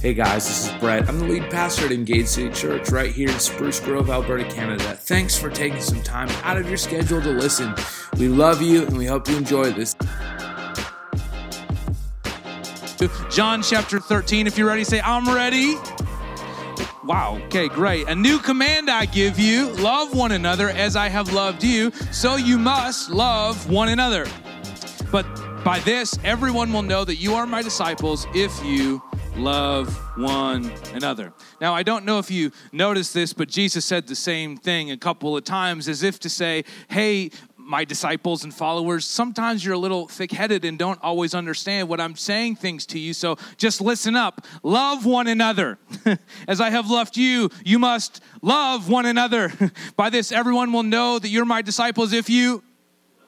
Hey guys, this is Brett. I'm the lead pastor at Engage City Church right here in Spruce Grove, Alberta, Canada. Thanks for taking some time out of your schedule to listen. We love you and we hope you enjoy this. John chapter 13. If you're ready, say, I'm ready. Wow, okay, great. A new command I give you love one another as I have loved you, so you must love one another. But by this, everyone will know that you are my disciples if you love one another. Now, I don't know if you noticed this, but Jesus said the same thing a couple of times as if to say, hey, my disciples and followers, sometimes you're a little thick headed and don't always understand what I'm saying things to you. So just listen up. Love one another. As I have loved you, you must love one another. By this, everyone will know that you're my disciples if you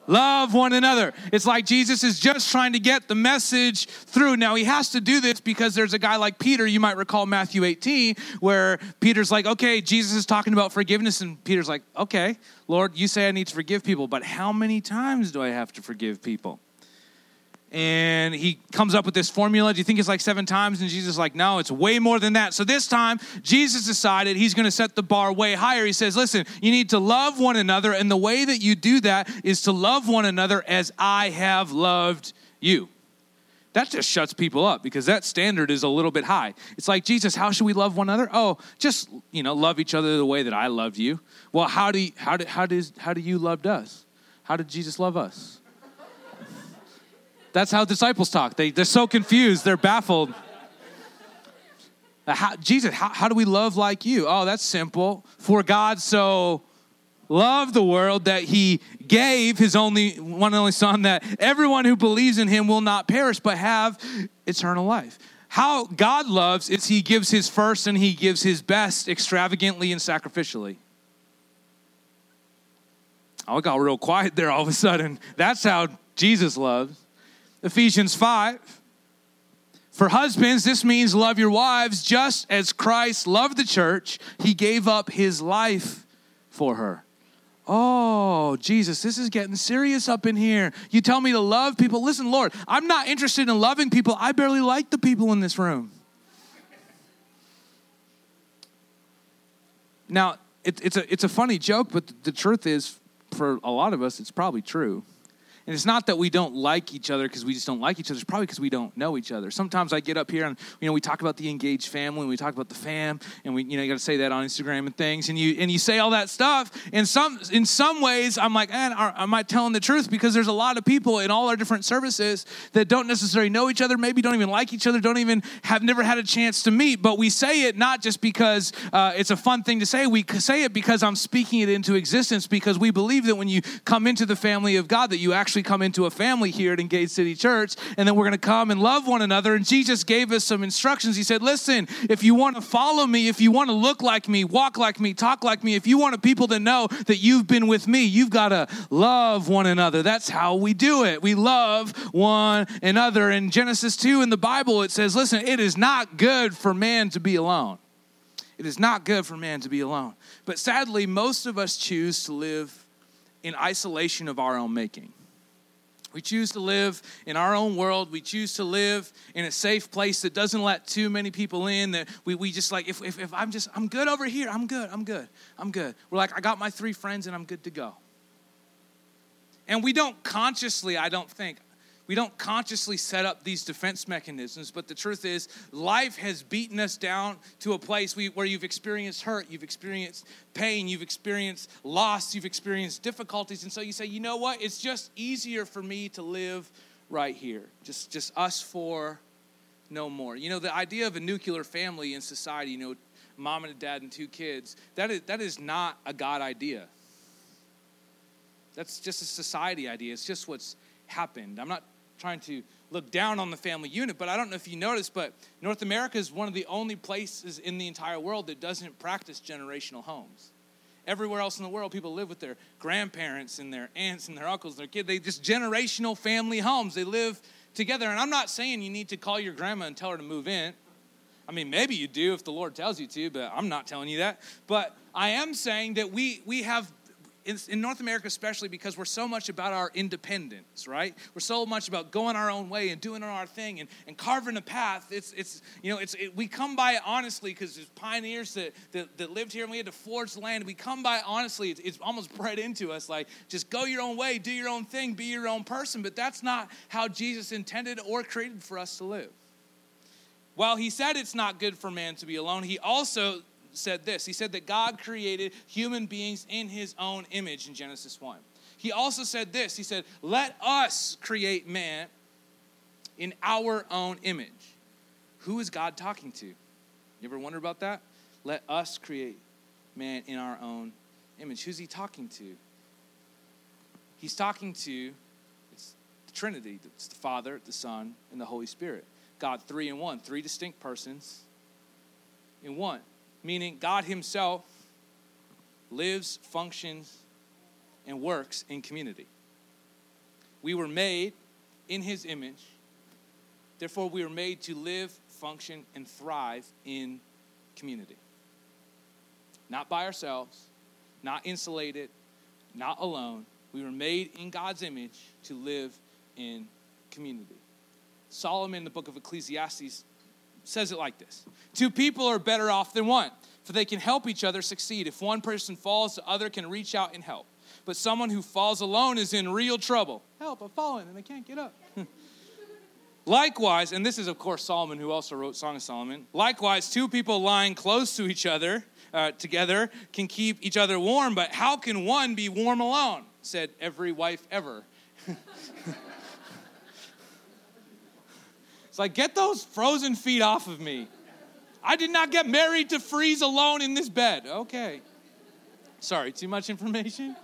Love one another. It's like Jesus is just trying to get the message through. Now, he has to do this because there's a guy like Peter. You might recall Matthew 18, where Peter's like, okay, Jesus is talking about forgiveness. And Peter's like, okay, Lord, you say I need to forgive people, but how many times do I have to forgive people? And he comes up with this formula. Do you think it's like seven times? And Jesus is like, no, it's way more than that. So this time, Jesus decided he's going to set the bar way higher. He says, listen, you need to love one another, and the way that you do that is to love one another as I have loved you. That just shuts people up because that standard is a little bit high. It's like, Jesus, how should we love one another? Oh, just, you know, love each other the way that I loved you. Well, how do you, how do, how does, how do you loved us? How did Jesus love us? That's how disciples talk. They, they're so confused, they're baffled. How, Jesus, how, how do we love like you? Oh, that's simple. For God so loved the world that he gave his only one and only son that everyone who believes in him will not perish but have eternal life. How God loves is he gives his first and he gives his best extravagantly and sacrificially. Oh, it got real quiet there all of a sudden. That's how Jesus loves. Ephesians 5. For husbands, this means love your wives just as Christ loved the church. He gave up his life for her. Oh, Jesus, this is getting serious up in here. You tell me to love people. Listen, Lord, I'm not interested in loving people. I barely like the people in this room. Now, it, it's, a, it's a funny joke, but the truth is, for a lot of us, it's probably true. And it's not that we don't like each other because we just don't like each other. It's probably because we don't know each other. Sometimes I get up here and you know we talk about the engaged family and we talk about the fam and we you know you got to say that on Instagram and things and you and you say all that stuff. And some in some ways I'm like, man, am I telling the truth? Because there's a lot of people in all our different services that don't necessarily know each other, maybe don't even like each other, don't even have never had a chance to meet. But we say it not just because uh, it's a fun thing to say. We say it because I'm speaking it into existence because we believe that when you come into the family of God that you actually actually come into a family here at Engage City Church, and then we're going to come and love one another. And Jesus gave us some instructions. He said, Listen, if you want to follow me, if you want to look like me, walk like me, talk like me, if you want people to know that you've been with me, you've got to love one another. That's how we do it. We love one another. In Genesis 2 in the Bible, it says, Listen, it is not good for man to be alone. It is not good for man to be alone. But sadly, most of us choose to live in isolation of our own making. We choose to live in our own world. We choose to live in a safe place that doesn't let too many people in. That we, we just like, if, if, if I'm just, I'm good over here, I'm good, I'm good, I'm good. We're like, I got my three friends and I'm good to go. And we don't consciously, I don't think, we don't consciously set up these defense mechanisms, but the truth is, life has beaten us down to a place where you've experienced hurt, you've experienced pain, you've experienced loss, you've experienced difficulties. And so you say, you know what? It's just easier for me to live right here. Just, just us four, no more. You know, the idea of a nuclear family in society, you know, mom and a dad and two kids, that is, that is not a God idea. That's just a society idea. It's just what's happened. I'm not trying to look down on the family unit, but I don't know if you noticed, but North America is one of the only places in the entire world that doesn't practice generational homes. Everywhere else in the world, people live with their grandparents and their aunts and their uncles and their kids. They just generational family homes. They live together. And I'm not saying you need to call your grandma and tell her to move in. I mean, maybe you do if the Lord tells you to, but I'm not telling you that. But I am saying that we we have in, in, North America, especially because we're so much about our independence, right? We're so much about going our own way and doing our thing and, and carving a path. It's, it's you know, it's, it, we come by it honestly because there's pioneers that, that, that, lived here and we had to forge land. We come by it honestly. It's, it's almost bred into us like, just go your own way, do your own thing, be your own person. But that's not how Jesus intended or created for us to live. While he said it's not good for man to be alone, he also said this. He said that God created human beings in his own image in Genesis 1. He also said this. He said, Let us create man in our own image. Who is God talking to? You ever wonder about that? Let us create man in our own image. Who's he talking to? He's talking to it's the Trinity. It's the Father, the Son, and the Holy Spirit. God, three in one, three distinct persons in one meaning God Himself lives, functions, and works in community. We were made in His image, therefore, we were made to live, function, and thrive in community. Not by ourselves, not insulated, not alone. We were made in God's image to live in community. Solomon, in the book of Ecclesiastes, says it like this Two people are better off than one, for they can help each other succeed. If one person falls, the other can reach out and help. But someone who falls alone is in real trouble. Help, I'm falling and I can't get up. Likewise, and this is, of course, Solomon, who also wrote Song of Solomon. Likewise, two people lying close to each other uh, together can keep each other warm, but how can one be warm alone? Said every wife ever. It's like, get those frozen feet off of me. I did not get married to freeze alone in this bed. Okay. Sorry, too much information?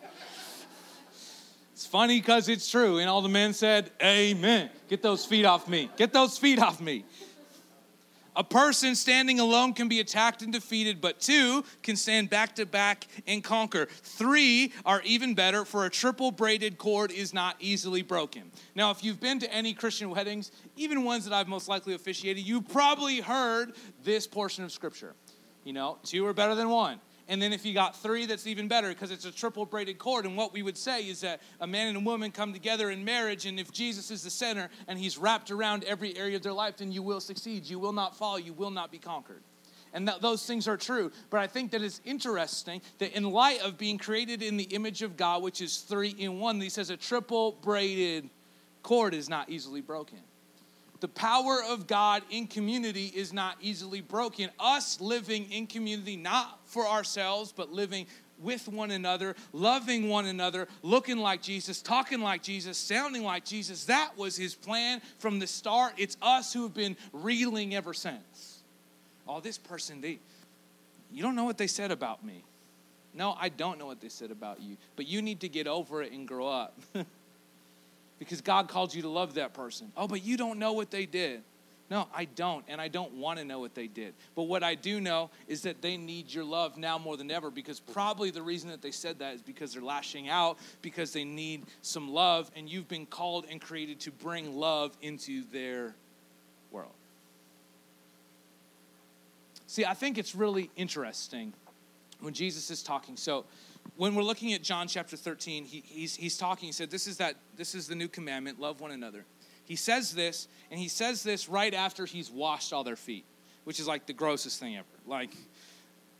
It's funny because it's true. And all the men said, Amen. Get those feet off me. Get those feet off me. A person standing alone can be attacked and defeated, but two can stand back to back and conquer. Three are even better, for a triple braided cord is not easily broken. Now, if you've been to any Christian weddings, even ones that I've most likely officiated, you probably heard this portion of Scripture. You know, two are better than one. And then if you got three, that's even better because it's a triple braided cord. And what we would say is that a man and a woman come together in marriage, and if Jesus is the center and he's wrapped around every area of their life, then you will succeed. You will not fall. You will not be conquered. And that, those things are true. But I think that it's interesting that in light of being created in the image of God, which is three in one, he says a triple braided cord is not easily broken. The power of God in community is not easily broken. Us living in community, not for ourselves, but living with one another, loving one another, looking like Jesus, talking like Jesus, sounding like Jesus. That was his plan from the start. It's us who have been reeling ever since. Oh, this person, they, you don't know what they said about me. No, I don't know what they said about you, but you need to get over it and grow up. because God called you to love that person. Oh, but you don't know what they did. No, I don't, and I don't want to know what they did. But what I do know is that they need your love now more than ever because probably the reason that they said that is because they're lashing out, because they need some love, and you've been called and created to bring love into their world. See, I think it's really interesting when Jesus is talking. So, when we're looking at John chapter 13, he, he's, he's talking, he said, this is, that, this is the new commandment, love one another. He says this, and he says this right after he's washed all their feet, which is like the grossest thing ever. Like,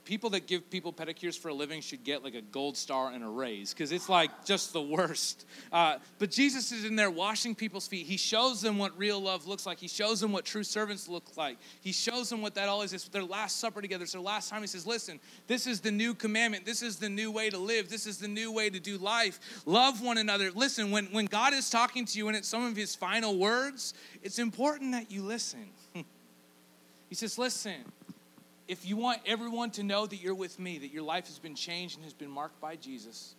people that give people pedicures for a living should get like a gold star and a raise because it's like just the worst. Uh, but Jesus is in there washing people's feet. He shows them what real love looks like. He shows them what true servants look like. He shows them what that all is. It's their last supper together. It's their last time he says, Listen, this is the new commandment. This is the new way to live. This is the new way to do life. Love one another. Listen, when, when God is talking to you and it's some of his final words, it's important that you listen. he says, Listen if you want everyone to know that you're with me, that your life has been changed and has been marked by Jesus,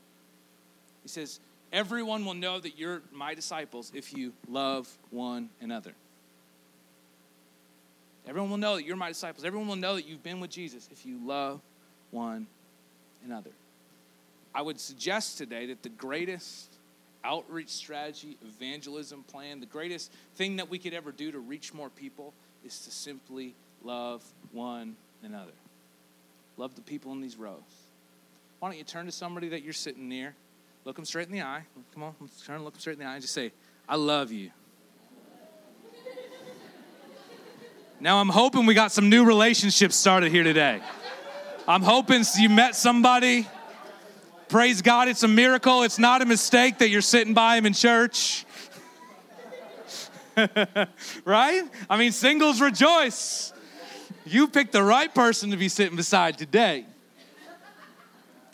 he says, everyone will know that you're my disciples if you love one another. Everyone will know that you're my disciples. Everyone will know that you've been with Jesus if you love one another. I would suggest today that the greatest outreach strategy, evangelism plan, the greatest thing that we could ever do to reach more people is to simply love one another. Love the people in these rows. why don't you turn to somebody that you're sitting near, look them straight in the eye. Come on, turn and look them straight in the eye and just say, I love you. Now I'm hoping we got some new relationships started here today. I'm hoping you met somebody. Praise God, it's a miracle. It's not a mistake that you're sitting by him in church. right? I mean, singles rejoice. You picked the right person to be sitting beside today.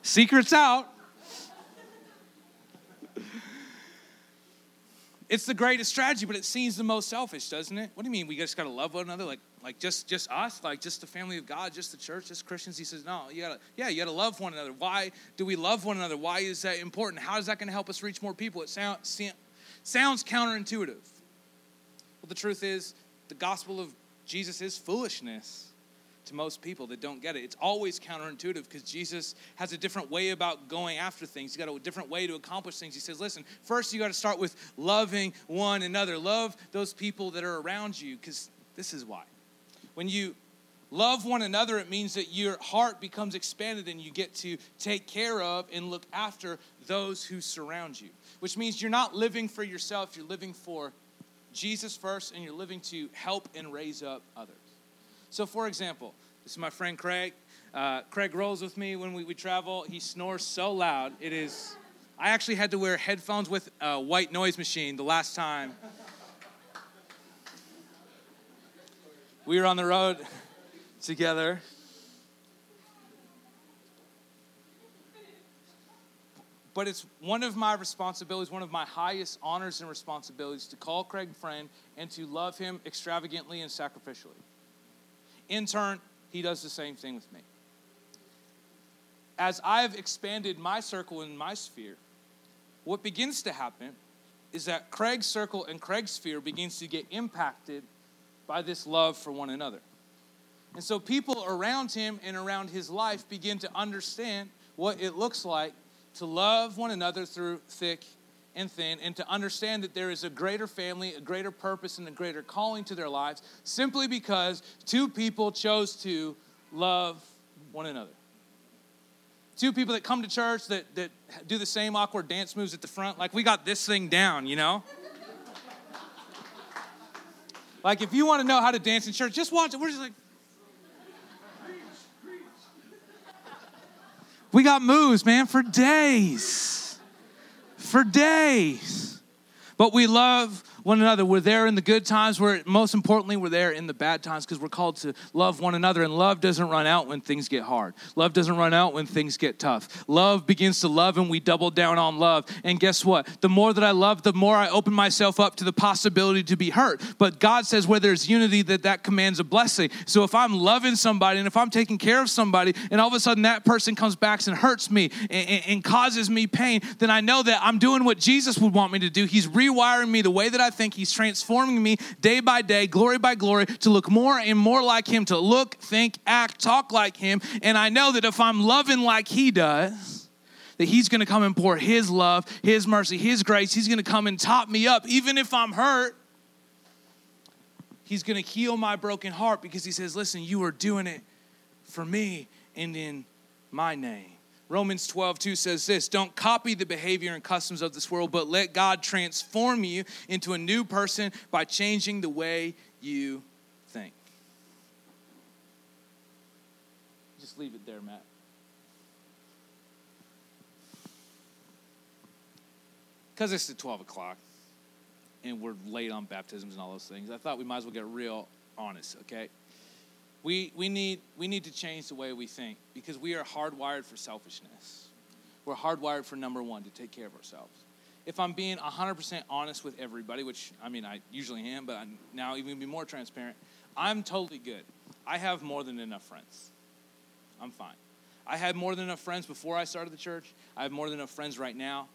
Secrets out. It's the greatest strategy, but it seems the most selfish, doesn't it? What do you mean? We just gotta love one another, like like just just us, like just the family of God, just the church, just Christians. He says, no, you gotta yeah, you gotta love one another. Why do we love one another? Why is that important? How is that gonna help us reach more people? It sounds sounds counterintuitive. Well, the truth is, the gospel of Jesus is foolishness to most people that don't get it. It's always counterintuitive because Jesus has a different way about going after things. He's got a different way to accomplish things. He says, listen, first you got to start with loving one another. Love those people that are around you because this is why. When you love one another, it means that your heart becomes expanded and you get to take care of and look after those who surround you, which means you're not living for yourself, you're living for Jesus first and you're living to help and raise up others. So, for example, this is my friend Craig. Uh, Craig rolls with me when we, we travel. He snores so loud. It is, I actually had to wear headphones with a white noise machine the last time. We were on the road together. But it's one of my responsibilities, one of my highest honors and responsibilities to call Craig friend and to love him extravagantly and sacrificially. In turn, he does the same thing with me. As I've expanded my circle and my sphere, what begins to happen is that Craig's circle and Craig's sphere begins to get impacted by this love for one another. And so people around him and around his life begin to understand what it looks like to love one another through thick and thin, and to understand that there is a greater family, a greater purpose, and a greater calling to their lives simply because two people chose to love one another. Two people that come to church that, that do the same awkward dance moves at the front, like we got this thing down, you know? like if you want to know how to dance in church, just watch it. We're just like, we got moves, man, for days for days. But we love one another. We're there in the good times. We're most importantly, we're there in the bad times because we're called to love one another. And love doesn't run out when things get hard. Love doesn't run out when things get tough. Love begins to love, and we double down on love. And guess what? The more that I love, the more I open myself up to the possibility to be hurt. But God says where there's unity, that that commands a blessing. So if I'm loving somebody and if I'm taking care of somebody, and all of a sudden that person comes back and hurts me and, and, and causes me pain, then I know that I'm doing what Jesus would want me to do. He's rewiring me the way that I think He's transforming me day by day, glory by glory, to look more and more like Him, to look, think, act, talk like Him. And I know that if I'm loving like He does, that He's gonna come and pour His love, His mercy, His grace. He's gonna come and top me up, even if I'm hurt. He's gonna heal my broken heart because He says, Listen, you are doing it for me and in my name. Romans 12, 2 says this Don't copy the behavior and customs of this world, but let God transform you into a new person by changing the way you think. Just leave it there, Matt. Because it's at 12 o'clock and we're late on baptisms and all those things, I thought we might as well get real honest, okay? We, we, need, we need to change the way we think because we are hardwired for selfishness. We're hardwired for number one, to take care of ourselves. If I'm being 100% honest with everybody, which I mean, I usually am, but I'm now even be more transparent, I'm totally good. I have more than enough friends. I'm fine. I had more than enough friends before I started the church. I have more than enough friends right now.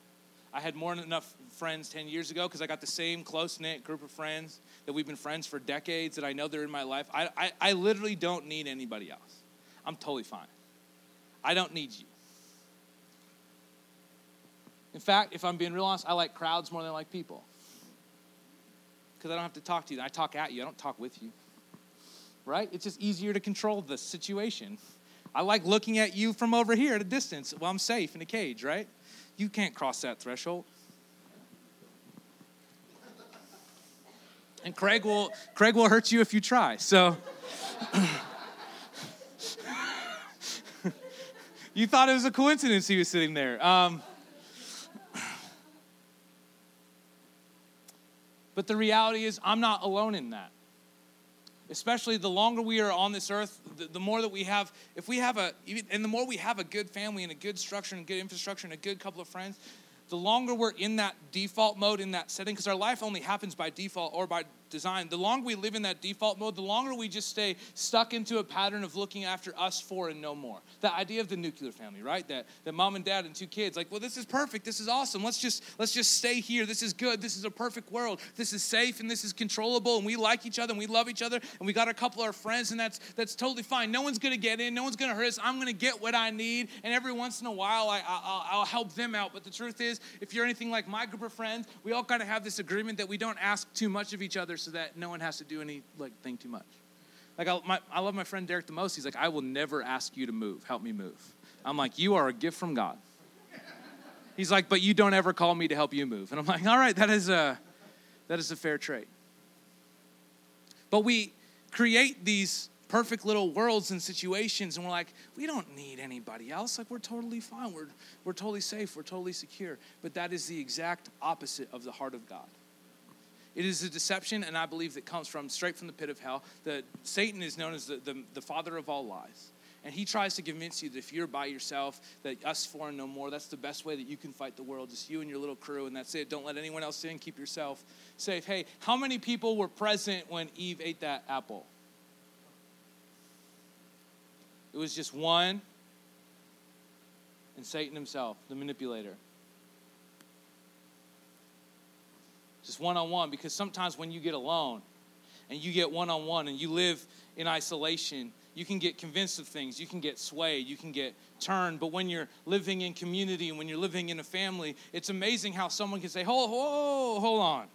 I had more than enough friends 10 years ago because I got the same close knit group of friends that we've been friends for decades that I know they're in my life. I, I, I literally don't need anybody else. I'm totally fine. I don't need you. In fact, if I'm being real honest, I like crowds more than I like people. Because I don't have to talk to you. I talk at you, I don't talk with you. Right? It's just easier to control the situation I like looking at you from over here at a distance Well, I'm safe in a cage, right? You can't cross that threshold. And Craig will Craig will hurt you if you try. So you thought it was a coincidence he was sitting there. Um, but the reality is, I'm not alone in that. Especially the longer we are on this earth, the, the more that we have, if we have a, and the more we have a good family and a good structure and good infrastructure and a good couple of friends, the longer we're in that default mode, in that setting, because our life only happens by default or by design, the longer we live in that default mode, the longer we just stay stuck into a pattern of looking after us for and no more. The idea of the nuclear family, right? That that mom and dad and two kids, like, well, this is perfect, this is awesome. Let's just let's just stay here. This is good. This is a perfect world. This is safe and this is controllable, and we like each other and we love each other, and we got a couple of our friends, and that's that's totally fine. No one's gonna get in, no one's gonna hurt us. I'm gonna get what I need, and every once in a while, I, I I'll help them out. But the truth is, if you're anything like my group of friends, we all kind of have this agreement that we don't ask too much of each other, so that no one has to do any like thing too much. Like I, my, I love my friend Derek the most. He's like, I will never ask you to move. Help me move. I'm like, you are a gift from God. He's like, but you don't ever call me to help you move. And I'm like, all right, that is a that is a fair trade. But we create these perfect little worlds and situations, and we're like, we don't need anybody else. Like we're totally fine. We're we're totally safe. We're totally secure. But that is the exact opposite of the heart of God. It is a deception, and I believe that comes from straight from the pit of hell. That Satan is known as the, the, the father of all lies. And he tries to convince you that if you're by yourself, that us four and no more, that's the best way that you can fight the world. Just you and your little crew, and that's it. Don't let anyone else in. Keep yourself safe. Hey, how many people were present when Eve ate that apple? It was just one and Satan himself, the manipulator. Just one on one, because sometimes when you get alone and you get one on one and you live in isolation, you can get convinced of things, you can get swayed, you can get turned. But when you're living in community and when you're living in a family, it's amazing how someone can say, Hold, whoa, hold on.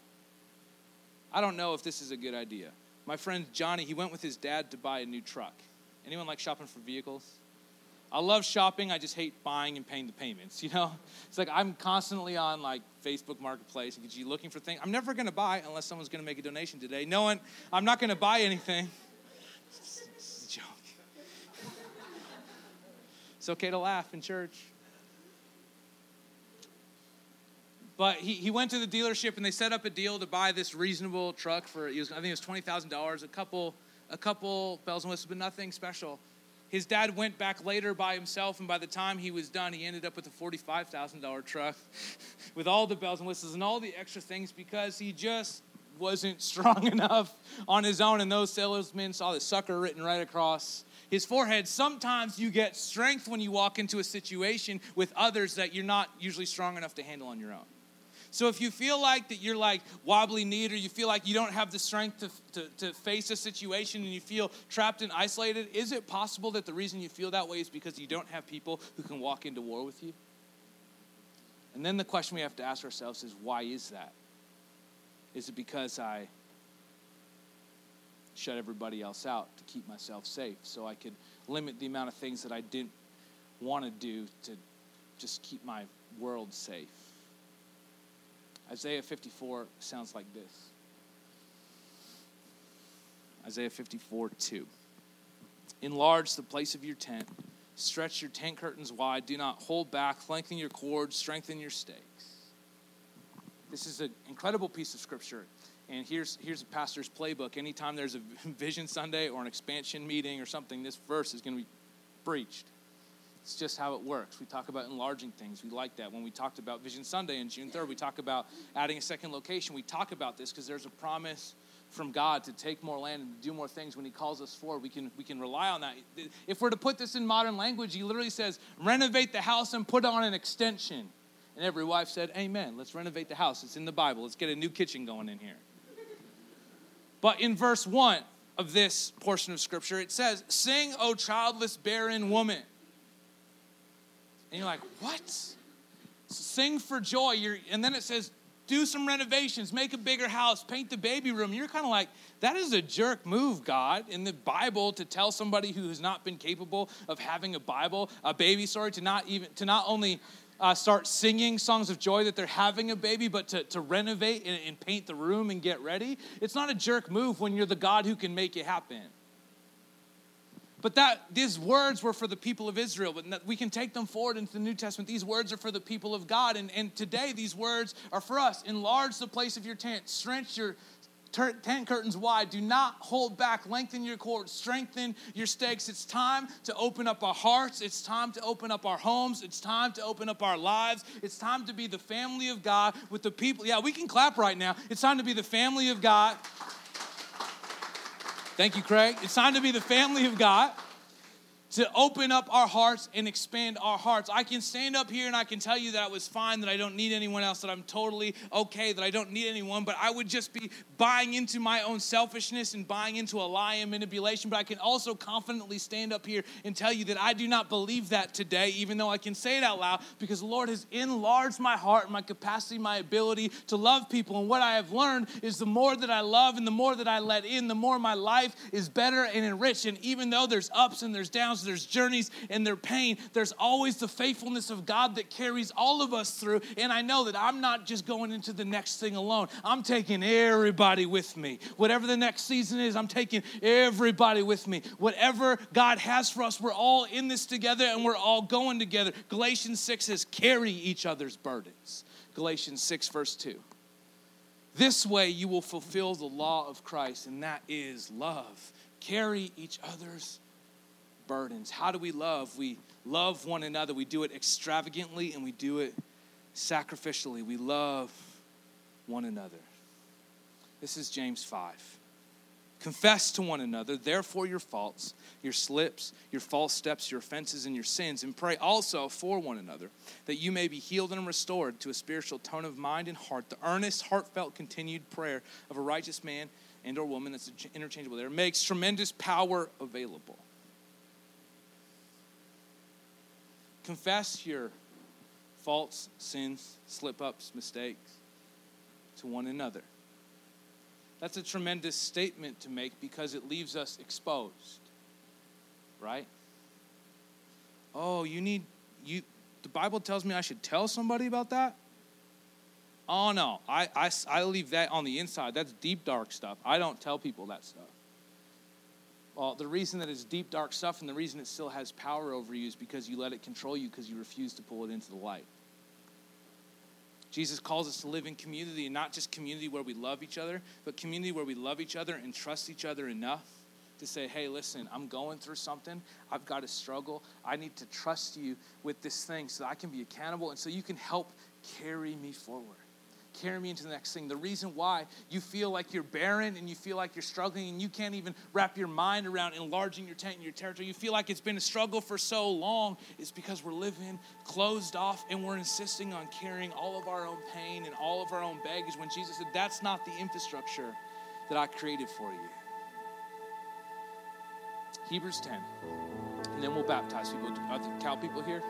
I don't know if this is a good idea. My friend Johnny, he went with his dad to buy a new truck. Anyone like shopping for vehicles? I love shopping. I just hate buying and paying the payments. You know, it's like I'm constantly on like Facebook Marketplace and you looking for things. I'm never going to buy unless someone's going to make a donation today. No one. I'm not going to buy anything. It's, it's a joke. It's okay to laugh in church. But he, he went to the dealership and they set up a deal to buy this reasonable truck for was, I think it was twenty thousand dollars, a couple a couple bells and whistles, but nothing special. His dad went back later by himself, and by the time he was done, he ended up with a $45,000 truck with all the bells and whistles and all the extra things because he just wasn't strong enough on his own. And those salesmen saw the sucker written right across his forehead. Sometimes you get strength when you walk into a situation with others that you're not usually strong enough to handle on your own. So if you feel like that you're like wobbly kneed or you feel like you don't have the strength to, to, to, face a situation and you feel trapped and isolated, is it possible that the reason you feel that way is because you don't have people who can walk into war with you? And then the question we have to ask ourselves is why is that? Is it because I shut everybody else out to keep myself safe so I could limit the amount of things that I didn't want to do to just keep my world safe? Isaiah 54 sounds like this Isaiah 54 2. Enlarge the place of your tent, stretch your tent curtains wide, do not hold back, lengthen your cords, strengthen your stakes. This is an incredible piece of scripture. And here's, here's a pastor's playbook. Anytime there's a Vision Sunday or an expansion meeting or something, this verse is going to be preached. It's just how it works. We talk about enlarging things. We like that. When we talked about Vision Sunday on June 3rd, we talk about adding a second location. We talk about this because there's a promise from God to take more land and do more things when He calls us forward. We can, we can rely on that. If we're to put this in modern language, He literally says, renovate the house and put on an extension. And every wife said, Amen. Let's renovate the house. It's in the Bible. Let's get a new kitchen going in here. But in verse 1 of this portion of Scripture, it says, Sing, O childless, barren woman. And you're like, what? Sing for joy. You're, and then it says, do some renovations, make a bigger house, paint the baby room. You're kind of like, that is a jerk move, God, in the Bible to tell somebody who has not been capable of having a Bible, a baby, sorry, to not even, to not only uh, start singing songs of joy that they're having a baby, but to, to renovate and, and paint the room and get ready. It's not a jerk move when you're the God who can make it happen. But that these words were for the people of Israel, but we can take them forward into the New Testament. These words are for the people of God. And, and today, these words are for us. Enlarge the place of your tent, stretch your tent curtains wide. Do not hold back. Lengthen your cords. Strengthen your stakes. It's time to open up our hearts. It's time to open up our homes. It's time to open up our lives. It's time to be the family of God with the people. Yeah, we can clap right now. It's time to be the family of God Thank you, Craig. It's time to be the family of God to open up our hearts and expand our hearts. I can stand up here and I can tell you that I was fine, that I don't need anyone else, that I'm totally okay, that I don't need anyone, but I would just be buying into my own selfishness and buying into a lie and manipulation. But I can also confidently stand up here and tell you that I do not believe that today, even though I can say it out loud, because the Lord has enlarged my heart, my capacity, my ability to love people. And what I have learned is the more that I love and the more that I let in, the more my life is better and enriched. And even though there's ups and there's downs, there's journeys and their pain, there's always the faithfulness of God that carries all of us through. And I know that I'm not just going into the next thing alone, I'm taking everybody with me. Whatever the next season is, I'm taking everybody with me. Whatever God has for us, we're all in this together and we're all going together. Galatians 6 says, carry each other's burdens. Galatians 6, verse 2. This way you will fulfill the law of Christ, and that is love. Carry each other's burdens. How do we love? We love one another. We do it extravagantly and we do it sacrificially. We love one another. This is James 5. Confess to one another, therefore, your faults, your slips, your false steps, your offenses, and your sins, and pray also for one another, that you may be healed and restored to a spiritual tone of mind and heart. The earnest, heartfelt, continued prayer of a righteous man and or woman, that's interchangeable there, makes tremendous power available. Confess your faults, sins, slip ups, mistakes to one another. That's a tremendous statement to make because it leaves us exposed. Right? Oh, you need you the Bible tells me I should tell somebody about that? Oh no, I, I, I leave that on the inside. That's deep, dark stuff. I don't tell people that stuff. Well, the reason that it's deep, dark stuff and the reason it still has power over you is because you let it control you because you refuse to pull it into the light. Jesus calls us to live in community, and not just community where we love each other, but community where we love each other and trust each other enough to say, hey, listen, I'm going through something. I've got a struggle. I need to trust you with this thing so I can be accountable and so you can help carry me forward carry me into the next thing. The reason why you feel like you're barren and you feel like you're struggling and you can't even wrap your mind around enlarging your tent and your territory, you feel like it's been a struggle for so long, is because we're living closed off and we're insisting on carrying all of our own pain and all of our own baggage when Jesus said, That's not the infrastructure that I created for you. Hebrews 10. And then we'll baptize people. Are the cow people here?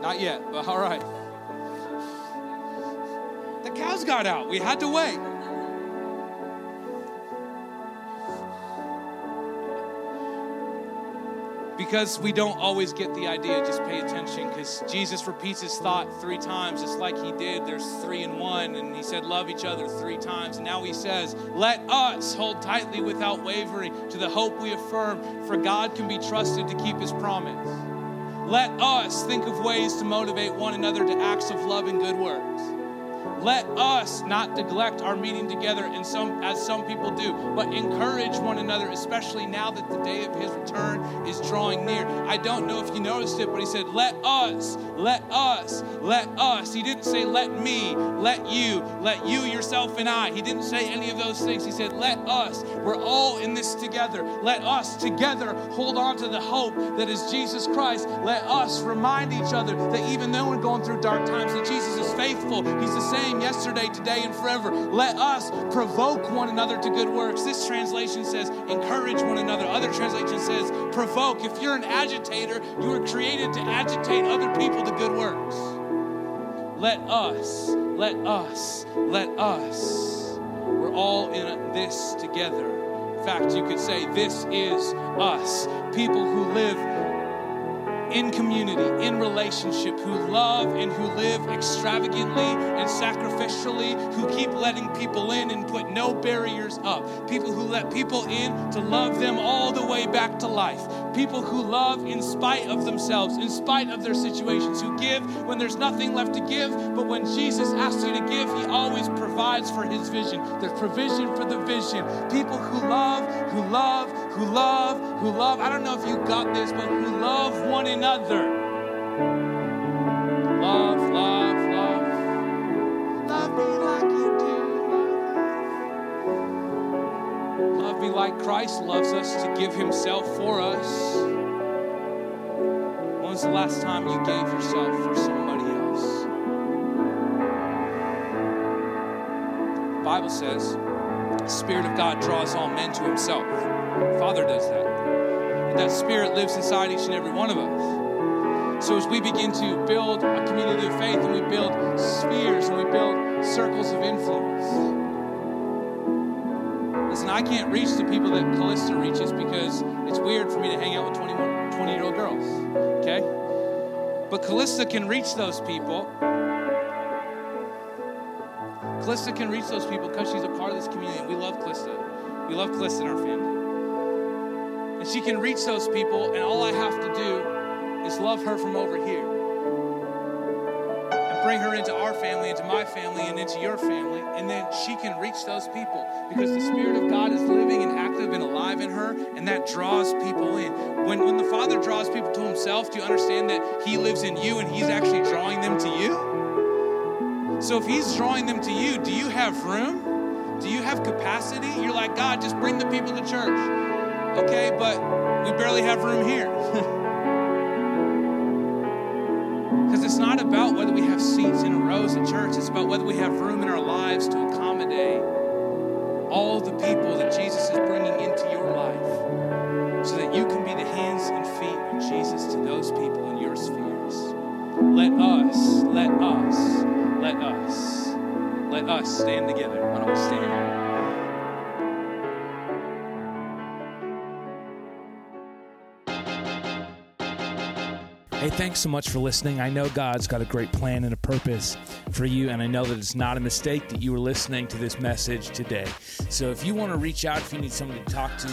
Not yet, but all right. The cows got out. We had to wait. Because we don't always get the idea, just pay attention. Because Jesus repeats his thought three times, just like he did. There's three in one. And he said, Love each other three times. And now he says, Let us hold tightly without wavering to the hope we affirm, for God can be trusted to keep his promise. Let us think of ways to motivate one another to acts of love and good works. Let us not neglect our meeting together some as some people do, but encourage one another, especially now that the day of his return is drawing near. I don't know if you noticed it, but he said, Let us, let us, let us. He didn't say, Let me, let you, let you, yourself, and I. He didn't say any of those things. He said, Let us. We're all in this together. Let us together hold on to the hope that is Jesus Christ. Let us remind each other that even though we're going through dark times, that Jesus is faithful. He's the same same yesterday, today, and forever. Let us provoke one another to good works. This translation says encourage one another. Other translation says provoke. If you're an agitator, you were created to agitate other people to good works. let us, let us, let us. We're all in this together. In fact, you could say this is us. People who live in community, in relationship, who love and who live extravagantly and sacrificially, who keep letting people in and put no barriers up. People who let people in to love them all the way back to life. People who love in spite of themselves, in spite of their situations, who give when there's nothing left to give, but when Jesus asks you to give, He always provides for His vision. There's provision for the vision. People who love, who love, who love, who love. I don't know if you got this, but who love one another. Love, love, love. Love me like you do. Love me like Christ loves us to give himself for us. Was the last time you gave yourself for somebody else? The Bible says, the Spirit of God draws all men to himself. Father does that. That Spirit lives inside each and every one of us. So as we begin to build a community of faith and we build spheres and we build circles of influence. Listen, I can't reach the people that Callista reaches because it's weird for me to hang out with 21, 20 year old girls. Okay? But Callista can reach those people. Callista can reach those people because she's a part of this community. We love Callista. We love Callista in our family. And she can reach those people, and all I have to do is love her from over here. Bring her into our family, into my family, and into your family. And then she can reach those people because the Spirit of God is living and active and alive in her, and that draws people in. When, when the Father draws people to Himself, do you understand that He lives in you and He's actually drawing them to you? So if He's drawing them to you, do you have room? Do you have capacity? You're like, God, just bring the people to church. Okay, but we barely have room here. about whether we have seats in rows at church, it's about whether we have room in our lives to accommodate all the people that Jesus is bringing into your life so that you can be the hands and feet of Jesus to those people in your spheres. Let us, let us, let us, let us stand together. Why don't we stand? Hey, thanks so much for listening. I know God's got a great plan and a purpose for you, and I know that it's not a mistake that you were listening to this message today. So if you want to reach out, if you need somebody to talk to,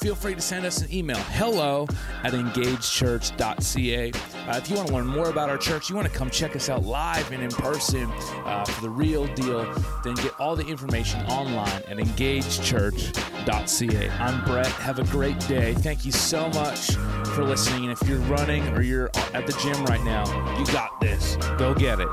feel free to send us an email hello at engagechurch.ca. Uh, if you want to learn more about our church, you want to come check us out live and in person uh, for the real deal, then get all the information online at engagechurch.ca. I'm Brett. Have a great day. Thank you so much for listening. And if you're running or you're at the gym right now, you got this. Go get it.